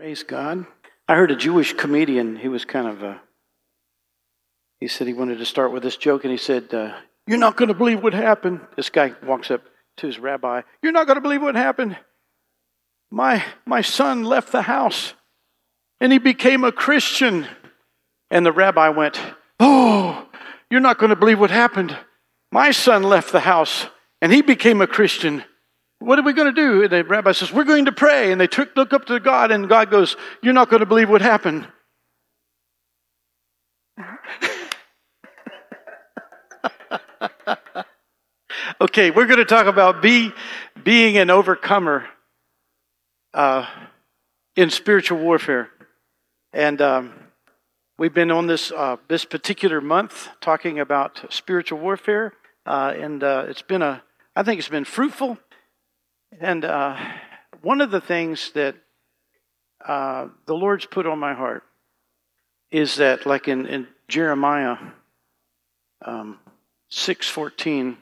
Praise God. I heard a Jewish comedian, he was kind of he said he wanted to start with this joke, and he said, uh, You're not going to believe what happened. This guy walks up to his rabbi, You're not going to believe what happened. My, my son left the house and he became a Christian. And the rabbi went, Oh, you're not going to believe what happened. My son left the house and he became a Christian. What are we going to do? And the rabbi says, We're going to pray. And they took, look up to God, and God goes, You're not going to believe what happened. okay, we're going to talk about be, being an overcomer uh, in spiritual warfare. And um, we've been on this, uh, this particular month talking about spiritual warfare. Uh, and uh, it's been a, I think it's been fruitful. And uh, one of the things that uh, the Lord's put on my heart is that, like in, in Jeremiah um, six fourteen,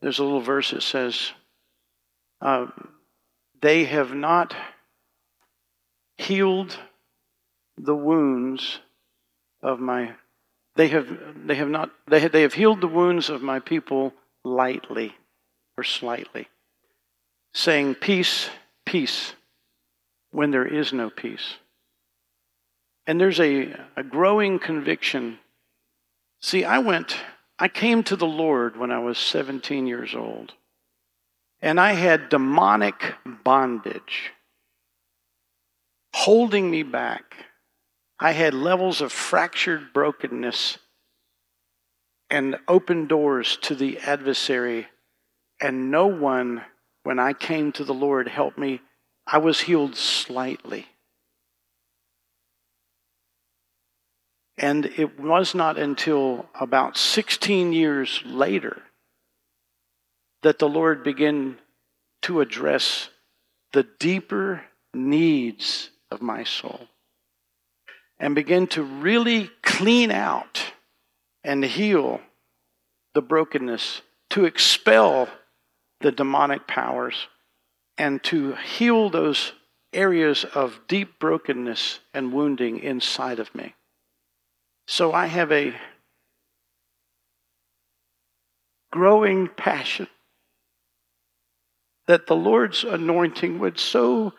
there's a little verse that says, uh, "They have not healed the wounds of my they have they have not they have, they have healed the wounds of my people lightly or slightly saying, Peace, peace, when there is no peace. And there's a, a growing conviction. See, I went, I came to the Lord when I was 17 years old, and I had demonic bondage holding me back. I had levels of fractured brokenness and open doors to the adversary, and no one when I came to the Lord, help me. I was healed slightly. And it was not until about 16 years later that the Lord began to address the deeper needs of my soul and begin to really clean out and heal the brokenness, to expel the demonic powers and to heal those areas of deep brokenness and wounding inside of me. So I have a growing passion that the Lord's anointing would so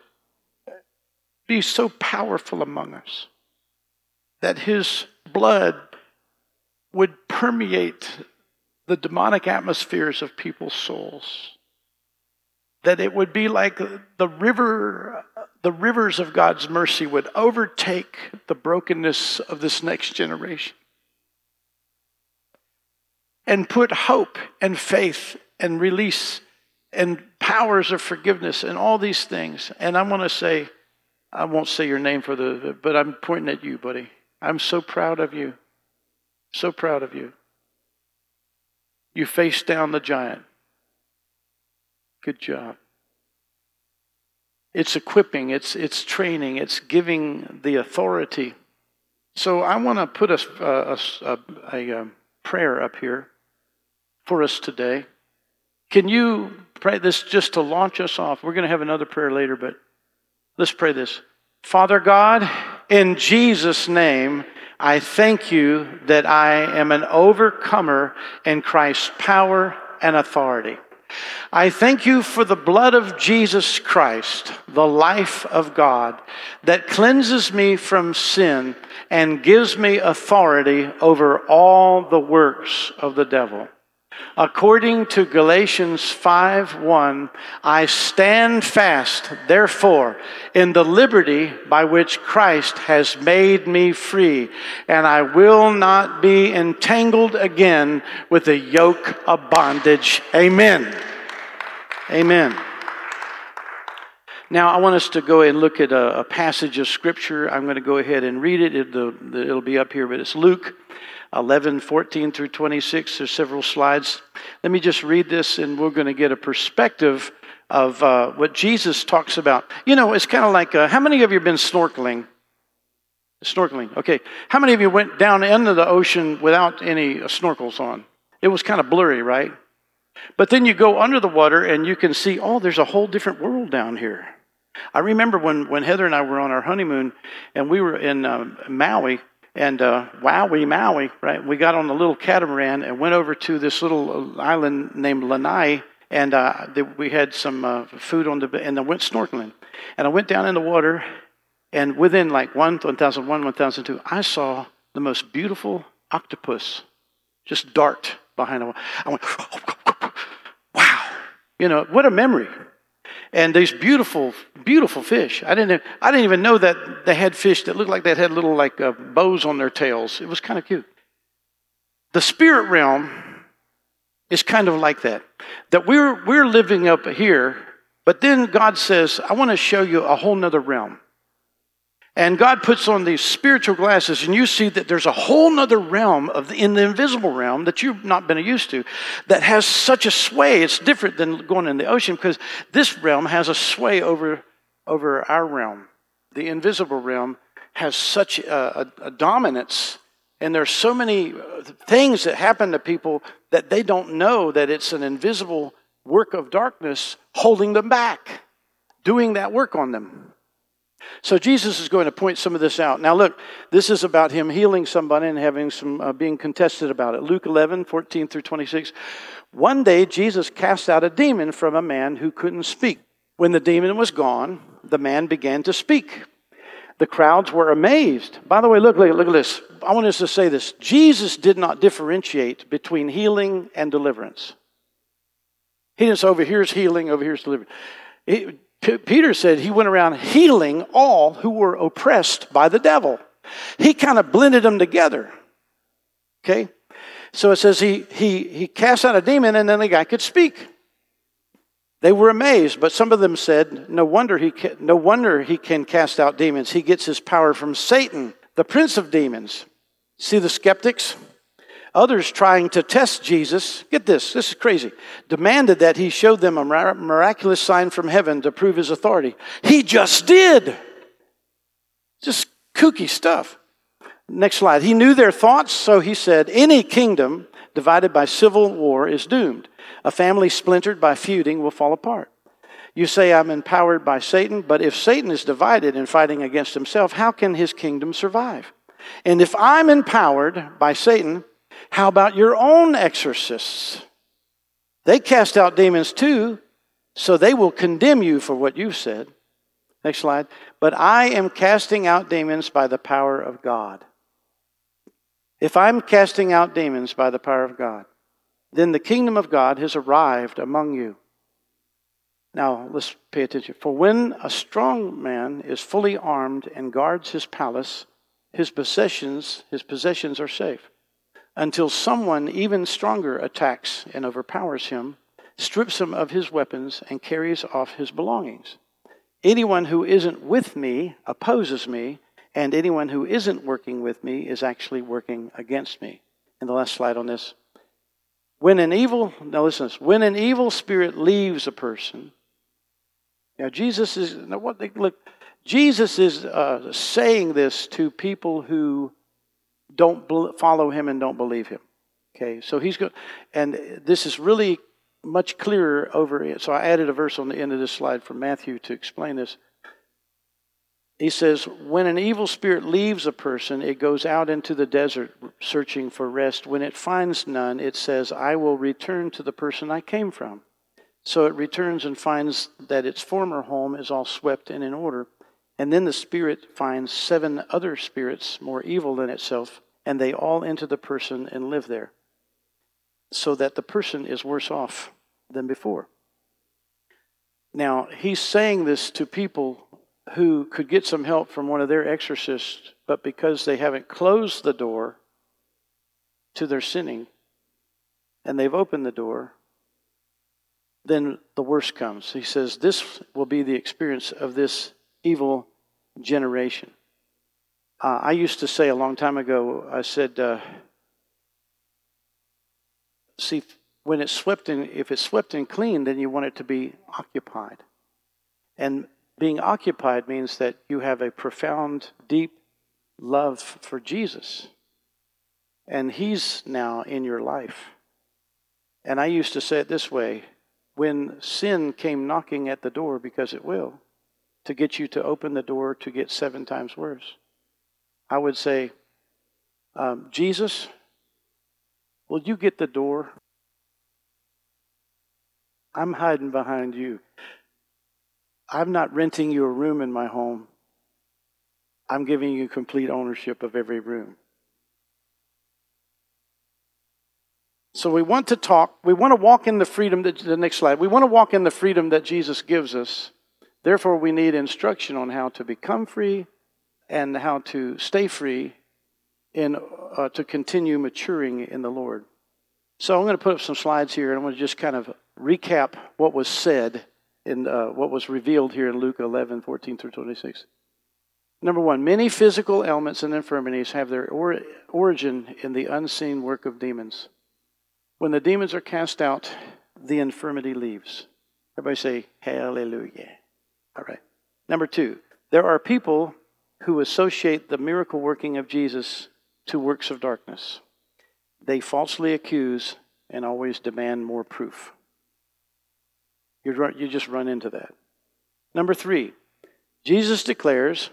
be so powerful among us that his blood would permeate the demonic atmospheres of people's souls. That it would be like the river, the rivers of God's mercy would overtake the brokenness of this next generation and put hope and faith and release and powers of forgiveness and all these things. And I want to say, I won't say your name for the, but I'm pointing at you, buddy. I'm so proud of you. So proud of you. You faced down the giant. Good job. It's equipping, it's, it's training, it's giving the authority. So I want to put a, a, a, a, prayer up here for us today. Can you pray this just to launch us off? We're going to have another prayer later, but let's pray this. Father God, in Jesus' name, I thank you that I am an overcomer in Christ's power and authority. I thank you for the blood of Jesus Christ, the life of God, that cleanses me from sin and gives me authority over all the works of the devil. According to Galatians 5 1, I stand fast, therefore, in the liberty by which Christ has made me free, and I will not be entangled again with the yoke of bondage. Amen. Amen. Now, I want us to go and look at a, a passage of Scripture. I'm going to go ahead and read it. It'll, it'll be up here, but it's Luke 11, 14 through 26. There's several slides. Let me just read this, and we're going to get a perspective of uh, what Jesus talks about. You know, it's kind of like uh, how many of you have been snorkeling? Snorkeling, okay. How many of you went down into the ocean without any uh, snorkels on? It was kind of blurry, right? But then you go under the water and you can see, oh, there's a whole different world down here. I remember when, when Heather and I were on our honeymoon and we were in uh, Maui and uh, Wowie, Maui, right? We got on a little catamaran and went over to this little uh, island named Lanai and uh, we had some uh, food on the and I went snorkeling, and I went down in the water, and within like one, 1001, 1002, I saw the most beautiful octopus just dart behind a wall. I went, wow, you know what a memory, and these beautiful, beautiful fish. I didn't, I didn't even know that they had fish that looked like they had little like uh, bows on their tails. It was kind of cute. The spirit realm is kind of like that. That we're, we're living up here, but then God says, I want to show you a whole nother realm. And God puts on these spiritual glasses, and you see that there's a whole nother realm of the, in the invisible realm that you've not been used to that has such a sway. It's different than going in the ocean because this realm has a sway over, over our realm. The invisible realm has such a, a, a dominance and there's so many uh, things that happen to people that they don't know that it's an invisible work of darkness holding them back, doing that work on them. So Jesus is going to point some of this out. Now, look, this is about him healing somebody and having some uh, being contested about it. Luke 11, 14 through 26. One day, Jesus cast out a demon from a man who couldn't speak. When the demon was gone, the man began to speak. The crowds were amazed. By the way, look, look, look at this. I want us to say this. Jesus did not differentiate between healing and deliverance. He didn't say, over here's healing, over here's deliverance. He, P- Peter said he went around healing all who were oppressed by the devil. He kind of blended them together. Okay? So it says he, he, he cast out a demon and then the guy could speak. They were amazed, but some of them said, "No wonder he can, no wonder he can cast out demons. He gets his power from Satan, the prince of demons." See the skeptics? Others trying to test Jesus, get this, this is crazy, demanded that he show them a miraculous sign from heaven to prove his authority. He just did. Just kooky stuff. Next slide. He knew their thoughts, so he said, Any kingdom divided by civil war is doomed. A family splintered by feuding will fall apart. You say, I'm empowered by Satan, but if Satan is divided and fighting against himself, how can his kingdom survive? And if I'm empowered by Satan, how about your own exorcists? They cast out demons too, so they will condemn you for what you've said. Next slide. But I am casting out demons by the power of God. If I'm casting out demons by the power of God, then the kingdom of God has arrived among you. Now, let's pay attention. For when a strong man is fully armed and guards his palace, his possessions, his possessions are safe. Until someone even stronger attacks and overpowers him, strips him of his weapons, and carries off his belongings. Anyone who isn't with me opposes me, and anyone who isn't working with me is actually working against me. And the last slide on this. When an evil, now listen this, when an evil spirit leaves a person, now Jesus is, now what look, Jesus is uh, saying this to people who don't follow him and don't believe him. Okay, so he's going, and this is really much clearer over it. So I added a verse on the end of this slide from Matthew to explain this. He says, when an evil spirit leaves a person, it goes out into the desert searching for rest. When it finds none, it says, I will return to the person I came from. So it returns and finds that its former home is all swept and in order. And then the spirit finds seven other spirits more evil than itself, and they all enter the person and live there. So that the person is worse off than before. Now, he's saying this to people who could get some help from one of their exorcists, but because they haven't closed the door to their sinning and they've opened the door, then the worst comes. He says, This will be the experience of this evil generation. Uh, I used to say a long time ago, I said, uh, see, when it's swept in, if it's swept and clean, then you want it to be occupied. And being occupied means that you have a profound, deep love for Jesus. And He's now in your life. And I used to say it this way when sin came knocking at the door, because it will, to get you to open the door to get seven times worse. I would say, um, Jesus, will you get the door? I'm hiding behind you. I'm not renting you a room in my home. I'm giving you complete ownership of every room. So we want to talk, we want to walk in the freedom that the next slide. We want to walk in the freedom that Jesus gives us. Therefore, we need instruction on how to become free and how to stay free in uh, to continue maturing in the Lord. So I'm going to put up some slides here, and I'm going to just kind of recap what was said in uh, what was revealed here in Luke 11, 14 through 26. Number one, many physical ailments and infirmities have their or- origin in the unseen work of demons. When the demons are cast out, the infirmity leaves. Everybody say, Hallelujah. All right. Number two, there are people who associate the miracle working of Jesus to works of darkness. They falsely accuse and always demand more proof. You you just run into that. Number three, Jesus declares,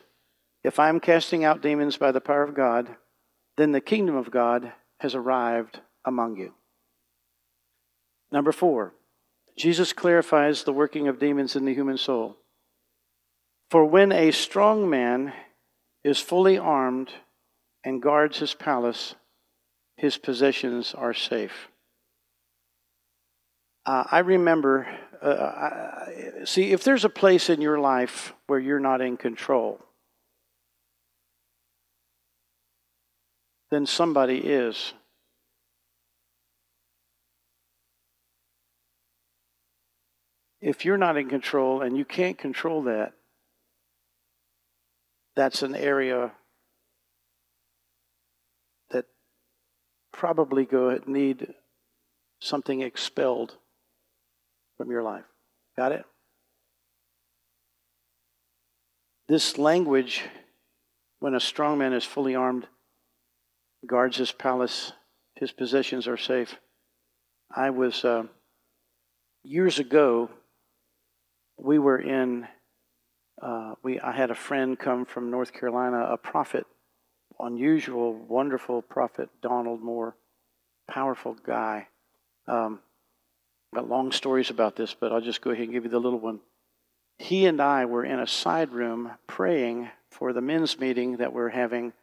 if I'm casting out demons by the power of God, then the kingdom of God has arrived among you. Number four, Jesus clarifies the working of demons in the human soul. For when a strong man is fully armed and guards his palace, his possessions are safe. Uh, I remember, uh, I, see, if there's a place in your life where you're not in control, then somebody is. If you're not in control and you can't control that, that's an area that probably go need something expelled from your life. Got it? This language, when a strong man is fully armed, guards his palace, his possessions are safe. I was, uh, years ago, we were in, uh, we, I had a friend come from North Carolina, a prophet, unusual, wonderful prophet, Donald Moore, powerful guy. Um, got long stories about this, but I'll just go ahead and give you the little one. He and I were in a side room praying for the men's meeting that we're having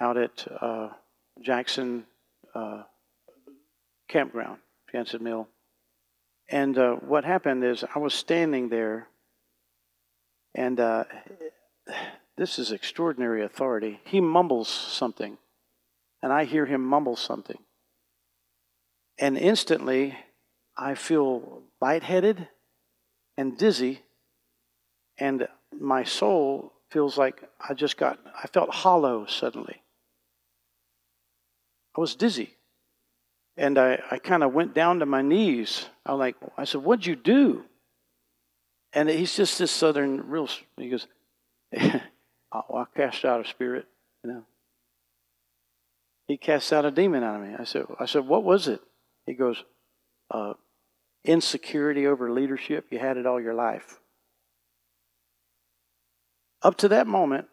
out at uh, Jackson uh, Campground, Jansen Mill. And uh, what happened is I was standing there, and uh, this is extraordinary authority. He mumbles something, and I hear him mumble something. And instantly, I feel lightheaded and dizzy, and my soul feels like I just got, I felt hollow suddenly. I was dizzy. And I, I kind of went down to my knees. I like, I said, What'd you do? And he's just this southern real, he goes, I cast out a spirit, you know. He cast out a demon out of me. I said, I said, What was it? He goes, uh, insecurity over leadership. You had it all your life. Up to that moment,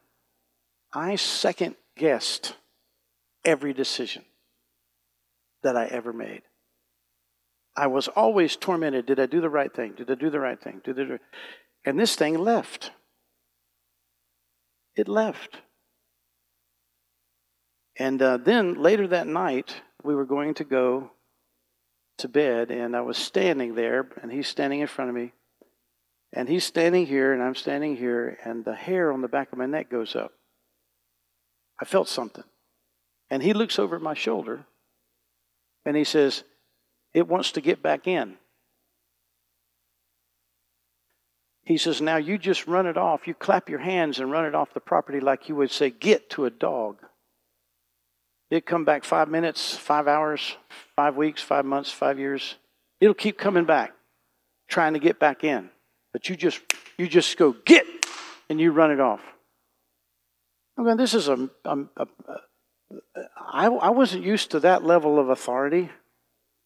I second guessed every decision that I ever made. I was always tormented. Did I do the right thing? Did I do the right thing? Did I do... And this thing left. It left. And uh, then later that night, we were going to go to bed, and I was standing there, and he's standing in front of me. And he's standing here, and I'm standing here, and the hair on the back of my neck goes up. I felt something. And he looks over my shoulder, and he says, It wants to get back in. He says, Now you just run it off. You clap your hands and run it off the property like you would say, Get to a dog. It come back five minutes, five hours, five weeks, five months, five years. It'll keep coming back, trying to get back in. But you just you just go get, and you run it off. I'm going. This is a, a, a, a I, I wasn't used to that level of authority,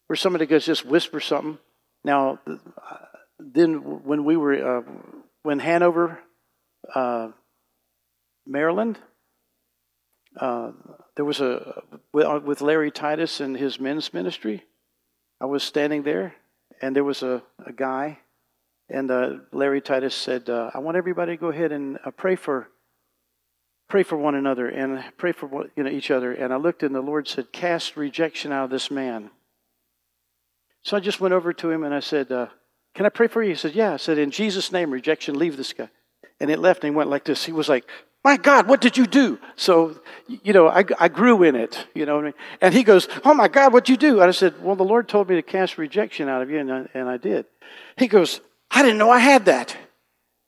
where somebody goes just whisper something. Now, then when we were uh, when Hanover uh, Maryland. Uh, there was a with Larry Titus and his men's ministry. I was standing there, and there was a, a guy, and uh, Larry Titus said, uh, "I want everybody to go ahead and uh, pray for pray for one another and pray for you know each other." And I looked, and the Lord said, "Cast rejection out of this man." So I just went over to him and I said, uh, "Can I pray for you?" He said, "Yeah." I said, "In Jesus' name, rejection, leave this guy." And it left, and he went like this. He was like, my God, what did you do? So, you know, I, I grew in it, you know. I mean? And he goes, Oh my God, what'd you do? And I said, Well, the Lord told me to cast rejection out of you, and I, and I did. He goes, I didn't know I had that.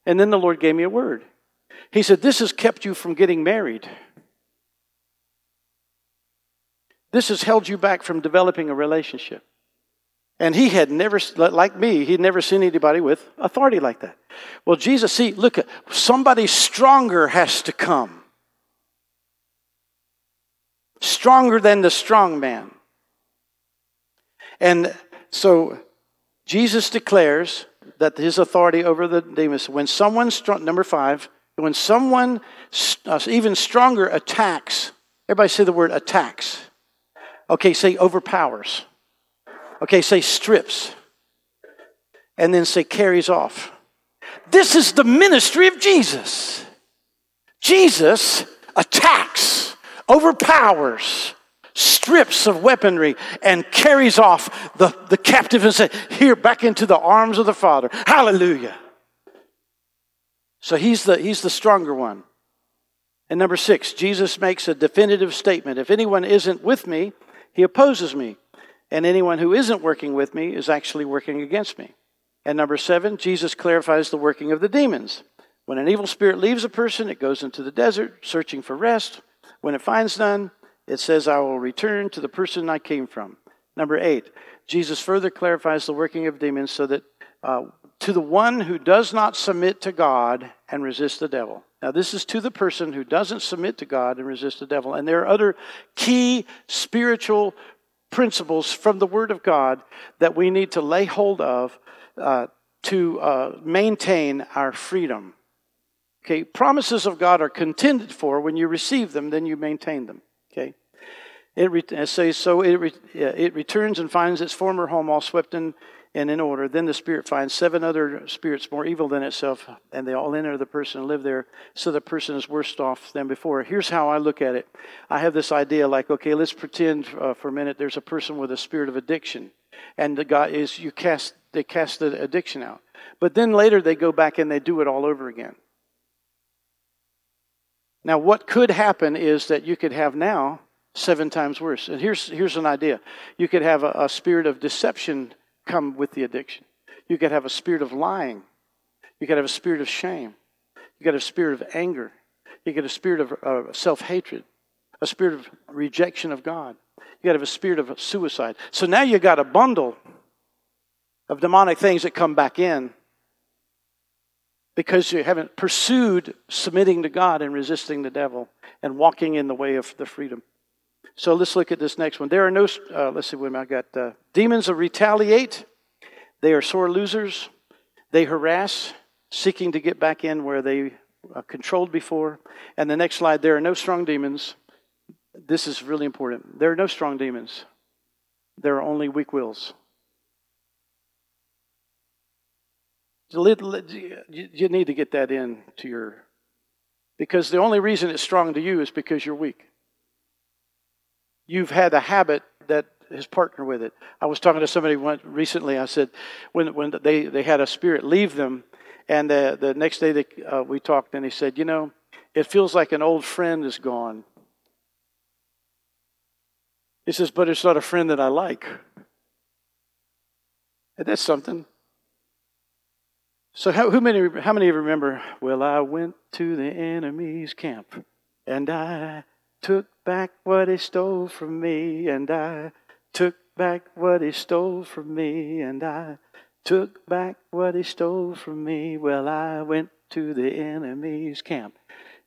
And then the Lord gave me a word. He said, This has kept you from getting married. This has held you back from developing a relationship. And he had never, like me, he'd never seen anybody with authority like that. Well, Jesus, see, look, somebody stronger has to come. Stronger than the strong man. And so Jesus declares that his authority over the demons, when someone strong, number five, when someone uh, even stronger attacks, everybody say the word attacks. Okay, say overpowers. Okay, say strips. And then say carries off. This is the ministry of Jesus. Jesus attacks, overpowers, strips of weaponry, and carries off the, the captive and says, Here, back into the arms of the Father. Hallelujah. So he's the, he's the stronger one. And number six, Jesus makes a definitive statement. If anyone isn't with me, he opposes me. And anyone who isn't working with me is actually working against me. And number seven, Jesus clarifies the working of the demons. When an evil spirit leaves a person, it goes into the desert searching for rest. When it finds none, it says, I will return to the person I came from. Number eight, Jesus further clarifies the working of demons so that uh, to the one who does not submit to God and resist the devil. Now, this is to the person who doesn't submit to God and resist the devil. And there are other key spiritual principles from the Word of God that we need to lay hold of uh, to uh, maintain our freedom. Okay, promises of God are contended for. When you receive them, then you maintain them. Okay, it, re- says so. It, re- it returns and finds its former home all swept in and in order. Then the spirit finds seven other spirits more evil than itself, and they all enter the person and live there, so the person is worse off than before. Here's how I look at it I have this idea like, okay, let's pretend uh, for a minute there's a person with a spirit of addiction, and the guy is, you cast, they cast the addiction out. But then later they go back and they do it all over again. Now, what could happen is that you could have now seven times worse. And here's, here's an idea you could have a, a spirit of deception come with the addiction. You could have a spirit of lying. You could have a spirit of shame. You could have a spirit of anger. You could have a spirit of uh, self hatred, a spirit of rejection of God. You could have a spirit of suicide. So now you got a bundle of demonic things that come back in because you haven't pursued submitting to God and resisting the devil and walking in the way of the freedom. So let's look at this next one. There are no, uh, let's see, what I got. Uh, demons of retaliate. They are sore losers. They harass, seeking to get back in where they uh, controlled before. And the next slide, there are no strong demons. This is really important. There are no strong demons. There are only weak wills. You need to get that in to your, because the only reason it's strong to you is because you're weak you've had a habit that has partnered with it. I was talking to somebody recently. I said when when they they had a spirit leave them, and the the next day they, uh, we talked, and he said, you know, it feels like an old friend is gone. He says, but it's not a friend that I like. And that's something. So how, many how many remember? Well, I went to the enemy's camp, and I took back what he stole from me, and I took back what he stole from me, and I took back what he stole from me. Well, I went to the enemy's camp,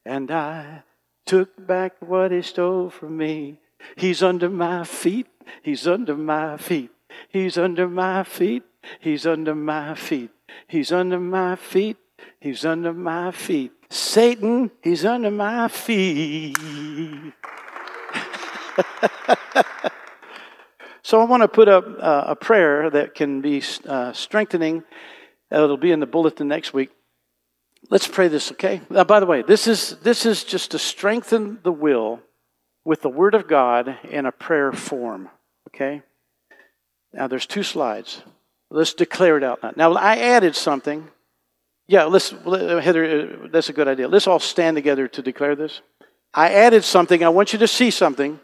and I took back what he stole from me. He's under my feet, he's under my feet, he's under my feet, he's under my feet, he's under my feet, he's under my feet. Satan, he's under my feet. so I want to put up uh, a prayer that can be uh, strengthening. It'll be in the bulletin next week. Let's pray this, okay? Now, by the way, this is this is just to strengthen the will with the Word of God in a prayer form, okay? Now, there's two slides. Let's declare it out now. Now, I added something. Yeah, let's, Heather, uh, that's a good idea. Let's all stand together to declare this. I added something. I want you to see something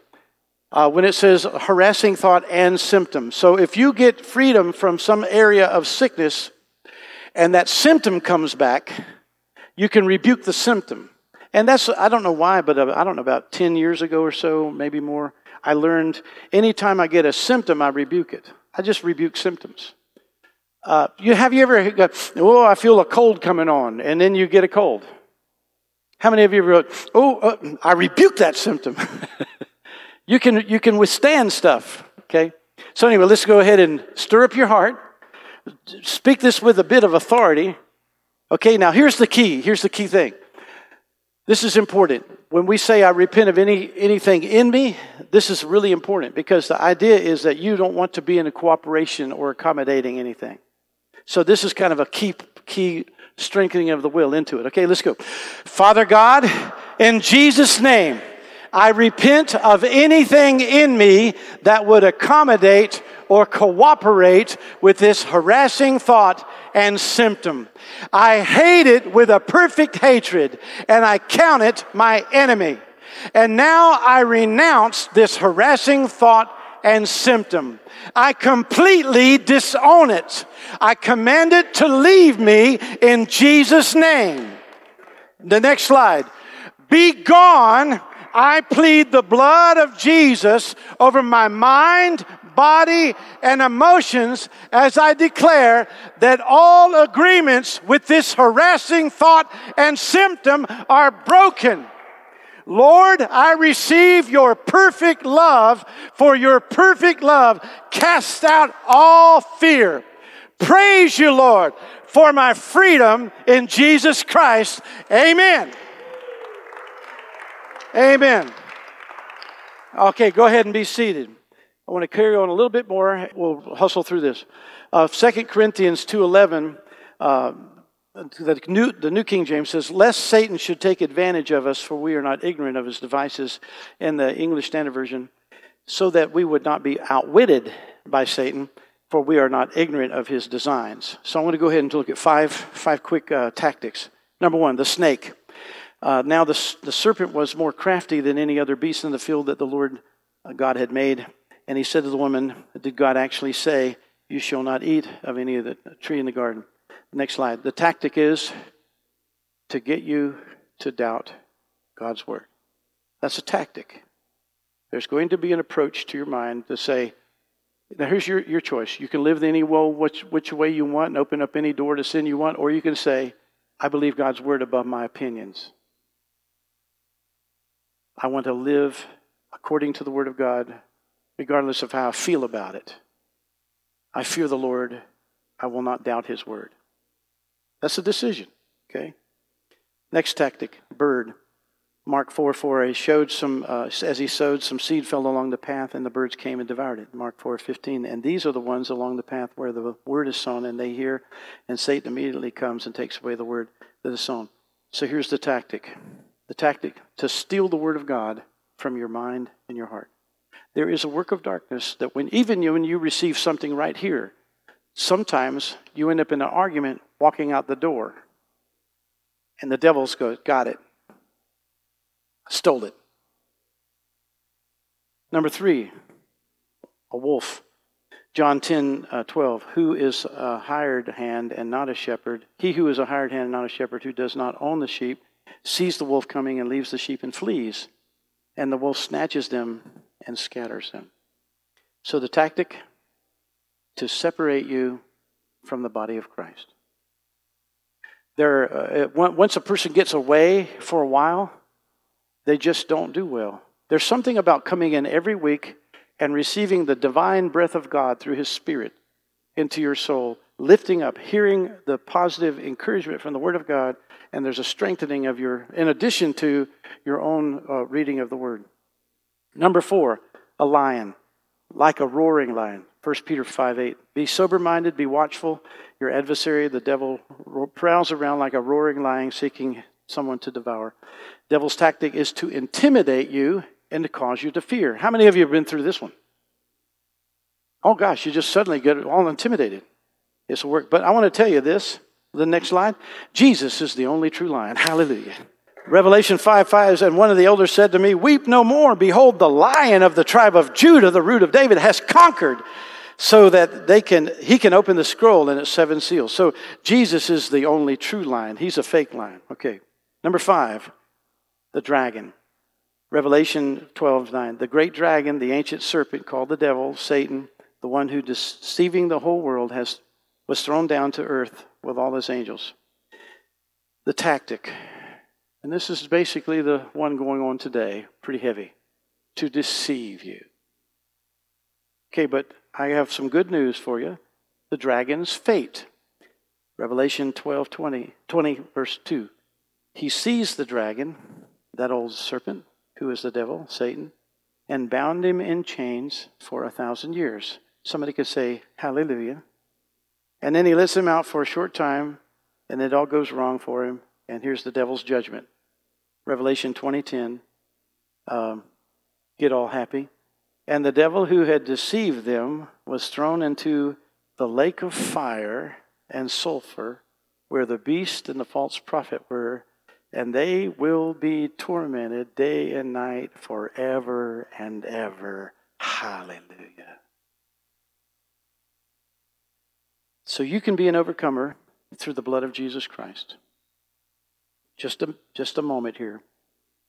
uh, when it says harassing thought and symptom. So if you get freedom from some area of sickness and that symptom comes back, you can rebuke the symptom. And that's, I don't know why, but uh, I don't know, about 10 years ago or so, maybe more, I learned anytime I get a symptom, I rebuke it. I just rebuke symptoms. Uh, you, have you ever oh, I feel a cold coming on, and then you get a cold? How many of you ever, oh, uh, I rebuke that symptom? you, can, you can withstand stuff, okay? So, anyway, let's go ahead and stir up your heart. Speak this with a bit of authority. Okay, now here's the key. Here's the key thing. This is important. When we say I repent of any, anything in me, this is really important because the idea is that you don't want to be in a cooperation or accommodating anything. So this is kind of a key, key strengthening of the will into it. Okay, let's go. Father God, in Jesus' name, I repent of anything in me that would accommodate or cooperate with this harassing thought and symptom. I hate it with a perfect hatred, and I count it my enemy. And now I renounce this harassing thought and symptom. I completely disown it. I command it to leave me in Jesus' name. The next slide. Be gone. I plead the blood of Jesus over my mind, body, and emotions as I declare that all agreements with this harassing thought and symptom are broken. Lord, I receive your perfect love, for your perfect love casts out all fear. Praise you, Lord, for my freedom in Jesus Christ. Amen. Amen. Okay, go ahead and be seated. I want to carry on a little bit more. We'll hustle through this. Uh, 2 Corinthians 2.11, uh, the New, the New King James says, Lest Satan should take advantage of us, for we are not ignorant of his devices, in the English Standard Version, so that we would not be outwitted by Satan, for we are not ignorant of his designs. So I want to go ahead and look at five, five quick uh, tactics. Number one, the snake. Uh, now the, the serpent was more crafty than any other beast in the field that the Lord uh, God had made. And he said to the woman, Did God actually say, You shall not eat of any of the tree in the garden? Next slide. The tactic is to get you to doubt God's word. That's a tactic. There's going to be an approach to your mind to say, now here's your, your choice. You can live any way, which, which way you want and open up any door to sin you want, or you can say, I believe God's word above my opinions. I want to live according to the word of God, regardless of how I feel about it. I fear the Lord. I will not doubt his word. That's a decision, okay? Next tactic, bird. Mark 4 4, he showed some, uh, as he sowed, some seed fell along the path, and the birds came and devoured it. Mark 4 15, and these are the ones along the path where the word is sown, and they hear, and Satan immediately comes and takes away the word that is sown. So here's the tactic the tactic to steal the word of God from your mind and your heart. There is a work of darkness that when even you, when you receive something right here, sometimes you end up in an argument walking out the door. And the devils go, Got it. Stole it. Number three, a wolf. John 10, uh, 12. Who is a hired hand and not a shepherd? He who is a hired hand and not a shepherd, who does not own the sheep, sees the wolf coming and leaves the sheep and flees. And the wolf snatches them and scatters them. So the tactic to separate you from the body of Christ. There, uh, once a person gets away for a while, they just don't do well. There's something about coming in every week and receiving the divine breath of God through His Spirit into your soul, lifting up, hearing the positive encouragement from the Word of God, and there's a strengthening of your, in addition to your own uh, reading of the word. Number four, a lion, like a roaring lion. 1 Peter 5 8. Be sober minded, be watchful. Your adversary, the devil, prowls around like a roaring lion seeking someone to devour. Devil's tactic is to intimidate you and to cause you to fear. How many of you have been through this one? Oh gosh, you just suddenly get all intimidated. It's a work. But I want to tell you this the next slide. Jesus is the only true lion. Hallelujah. Revelation 5 5 and one of the elders said to me, Weep no more. Behold, the lion of the tribe of Judah, the root of David, has conquered so that they can he can open the scroll and its seven seals. So Jesus is the only true lion. He's a fake lion. Okay. Number five, the dragon. Revelation 12 9. The great dragon, the ancient serpent called the devil, Satan, the one who deceiving the whole world has was thrown down to earth with all his angels. The tactic. And this is basically the one going on today, pretty heavy, to deceive you. Okay, but I have some good news for you. The dragon's fate. Revelation 12 20, 20 verse 2. He seized the dragon, that old serpent, who is the devil, Satan, and bound him in chains for a thousand years. Somebody could say, Hallelujah. And then he lets him out for a short time, and it all goes wrong for him. And here's the devil's judgment. Revelation 20:10. Um, get all happy. And the devil who had deceived them was thrown into the lake of fire and sulfur, where the beast and the false prophet were, and they will be tormented day and night forever and ever. Hallelujah. So you can be an overcomer through the blood of Jesus Christ. Just a, just a moment here.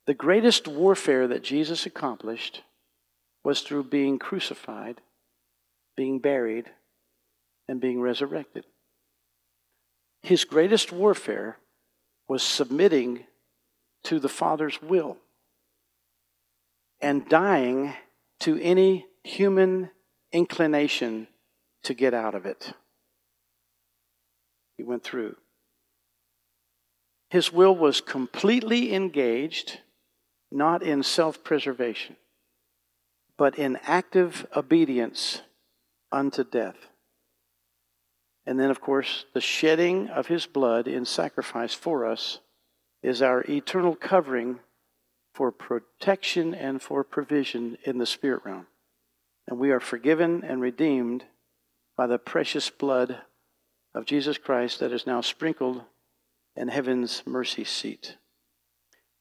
The greatest warfare that Jesus accomplished was through being crucified, being buried, and being resurrected. His greatest warfare was submitting to the Father's will and dying to any human inclination to get out of it. He went through. His will was completely engaged, not in self preservation, but in active obedience unto death. And then, of course, the shedding of his blood in sacrifice for us is our eternal covering for protection and for provision in the spirit realm. And we are forgiven and redeemed by the precious blood of Jesus Christ that is now sprinkled in heaven's mercy seat.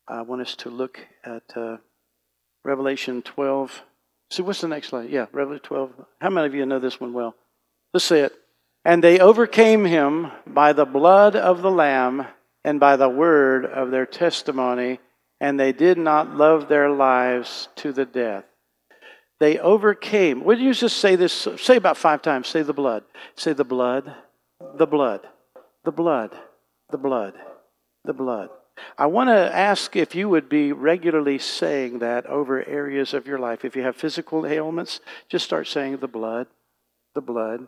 I want us to look at uh, Revelation 12. See, what's the next slide? Yeah, Revelation 12. How many of you know this one well? Let's say it. And they overcame him by the blood of the Lamb and by the word of their testimony, and they did not love their lives to the death. They overcame. Would you just say this? Say about five times. Say the blood. Say the blood, the blood, the blood, the blood, the blood. I want to ask if you would be regularly saying that over areas of your life. If you have physical ailments, just start saying the blood, the blood,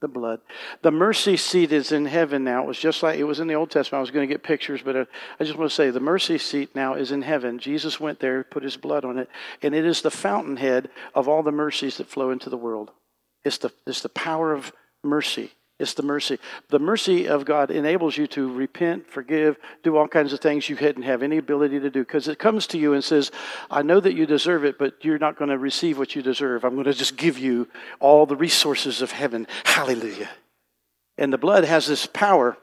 the blood. The mercy seat is in heaven now. It was just like it was in the Old Testament. I was going to get pictures, but uh, I just want to say the mercy seat now is in heaven. Jesus went there, put his blood on it, and it is the fountainhead of all the mercies that flow into the world. It's the, it's the power of mercy. It's the mercy. The mercy of God enables you to repent, forgive, do all kinds of things you hadn't have any ability to do because it comes to you and says, I know that you deserve it, but you're not going to receive what you deserve. I'm going to just give you all the resources of heaven. Hallelujah. And the blood has this power.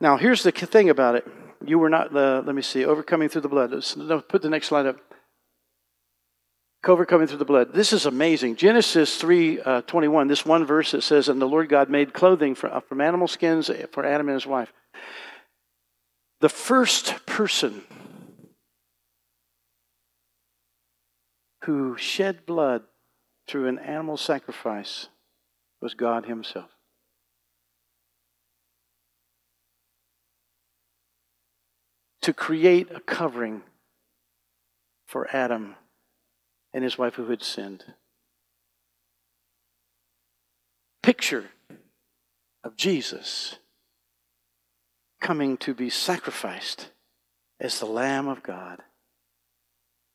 Now, here's the thing about it. You were not, let me see, overcoming through the blood. let's Put the next slide up overcoming through the blood. This is amazing. Genesis 3 uh, 21, this one verse that says, And the Lord God made clothing from, uh, from animal skins for Adam and his wife. The first person who shed blood through an animal sacrifice was God Himself. To create a covering for Adam and his wife who had sinned. Picture of Jesus coming to be sacrificed as the Lamb of God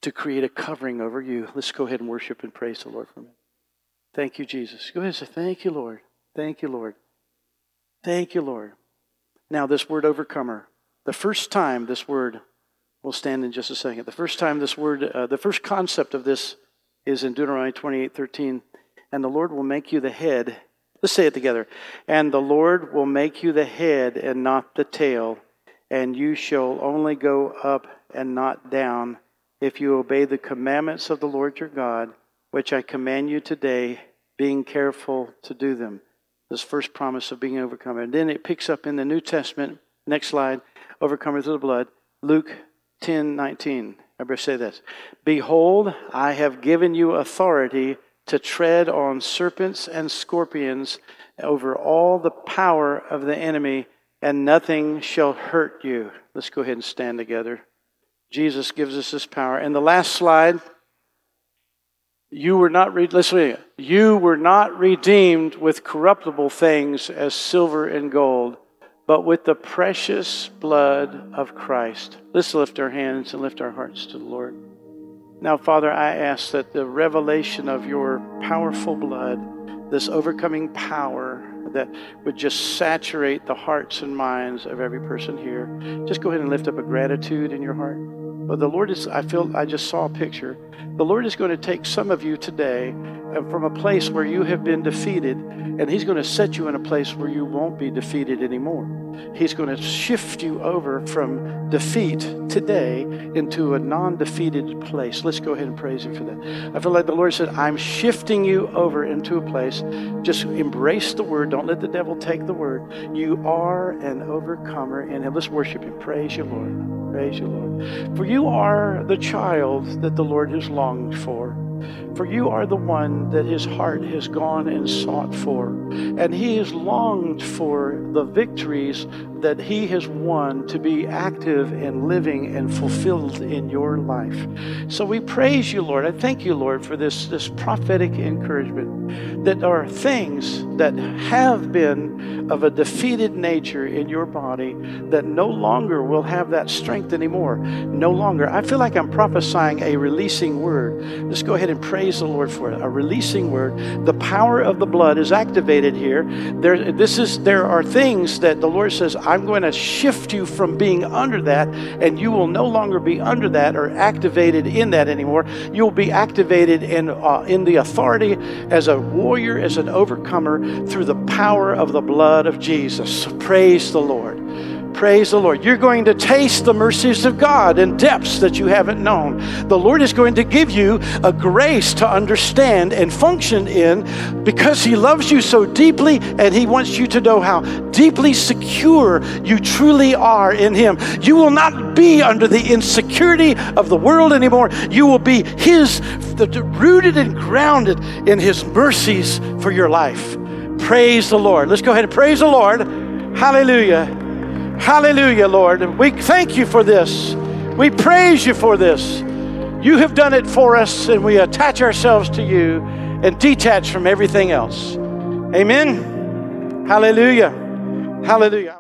to create a covering over you. Let's go ahead and worship and praise the Lord for me. Thank you, Jesus. Go ahead and say, Thank you, Lord. Thank you, Lord. Thank you, Lord. Now, this word overcomer, the first time this word, will stand in just a second. The first time this word, uh, the first concept of this is in Deuteronomy 28 13. And the Lord will make you the head. Let's say it together. And the Lord will make you the head and not the tail, and you shall only go up and not down if you obey the commandments of the Lord your God, which I command you today, being careful to do them this first promise of being overcome. And then it picks up in the New Testament. Next slide. Overcomer through the blood. Luke 10 19. Everybody say this. Behold, I have given you authority to tread on serpents and scorpions over all the power of the enemy, and nothing shall hurt you. Let's go ahead and stand together. Jesus gives us this power. And the last slide. You were not re- listen. You were not redeemed with corruptible things as silver and gold, but with the precious blood of Christ. Let's lift our hands and lift our hearts to the Lord. Now, Father, I ask that the revelation of your powerful blood, this overcoming power that would just saturate the hearts and minds of every person here, just go ahead and lift up a gratitude in your heart. But the Lord is, I feel, I just saw a picture. The Lord is going to take some of you today from a place where you have been defeated, and He's going to set you in a place where you won't be defeated anymore. He's going to shift you over from defeat today into a non defeated place. Let's go ahead and praise Him for that. I feel like the Lord said, I'm shifting you over into a place. Just embrace the word. Don't let the devil take the word. You are an overcomer Him. Let's worship Him. Praise you, Lord. Praise you, Lord. For you are the child that the Lord has longed for. For you are the one that his heart has gone and sought for. And he has longed for the victories that he has won to be active and living and fulfilled in your life. So we praise you, Lord. I thank you, Lord, for this, this prophetic encouragement that are things that have been of a defeated nature in your body that no longer will have that strength anymore. No longer. I feel like I'm prophesying a releasing word. Let's go ahead and praise the Lord for it. A releasing word. The power of the blood is activated here. There, this is, there are things that the Lord says, I'm going to shift you from being under that, and you will no longer be under that or activated in that anymore. You'll be activated in, uh, in the authority as a warrior, as an overcomer through the power of the blood of Jesus. Praise the Lord. Praise the Lord. You're going to taste the mercies of God in depths that you haven't known. The Lord is going to give you a grace to understand and function in because He loves you so deeply and He wants you to know how deeply secure you truly are in Him. You will not be under the insecurity of the world anymore. You will be His, rooted and grounded in His mercies for your life. Praise the Lord. Let's go ahead and praise the Lord. Hallelujah. Hallelujah, Lord. We thank you for this. We praise you for this. You have done it for us, and we attach ourselves to you and detach from everything else. Amen. Hallelujah. Hallelujah.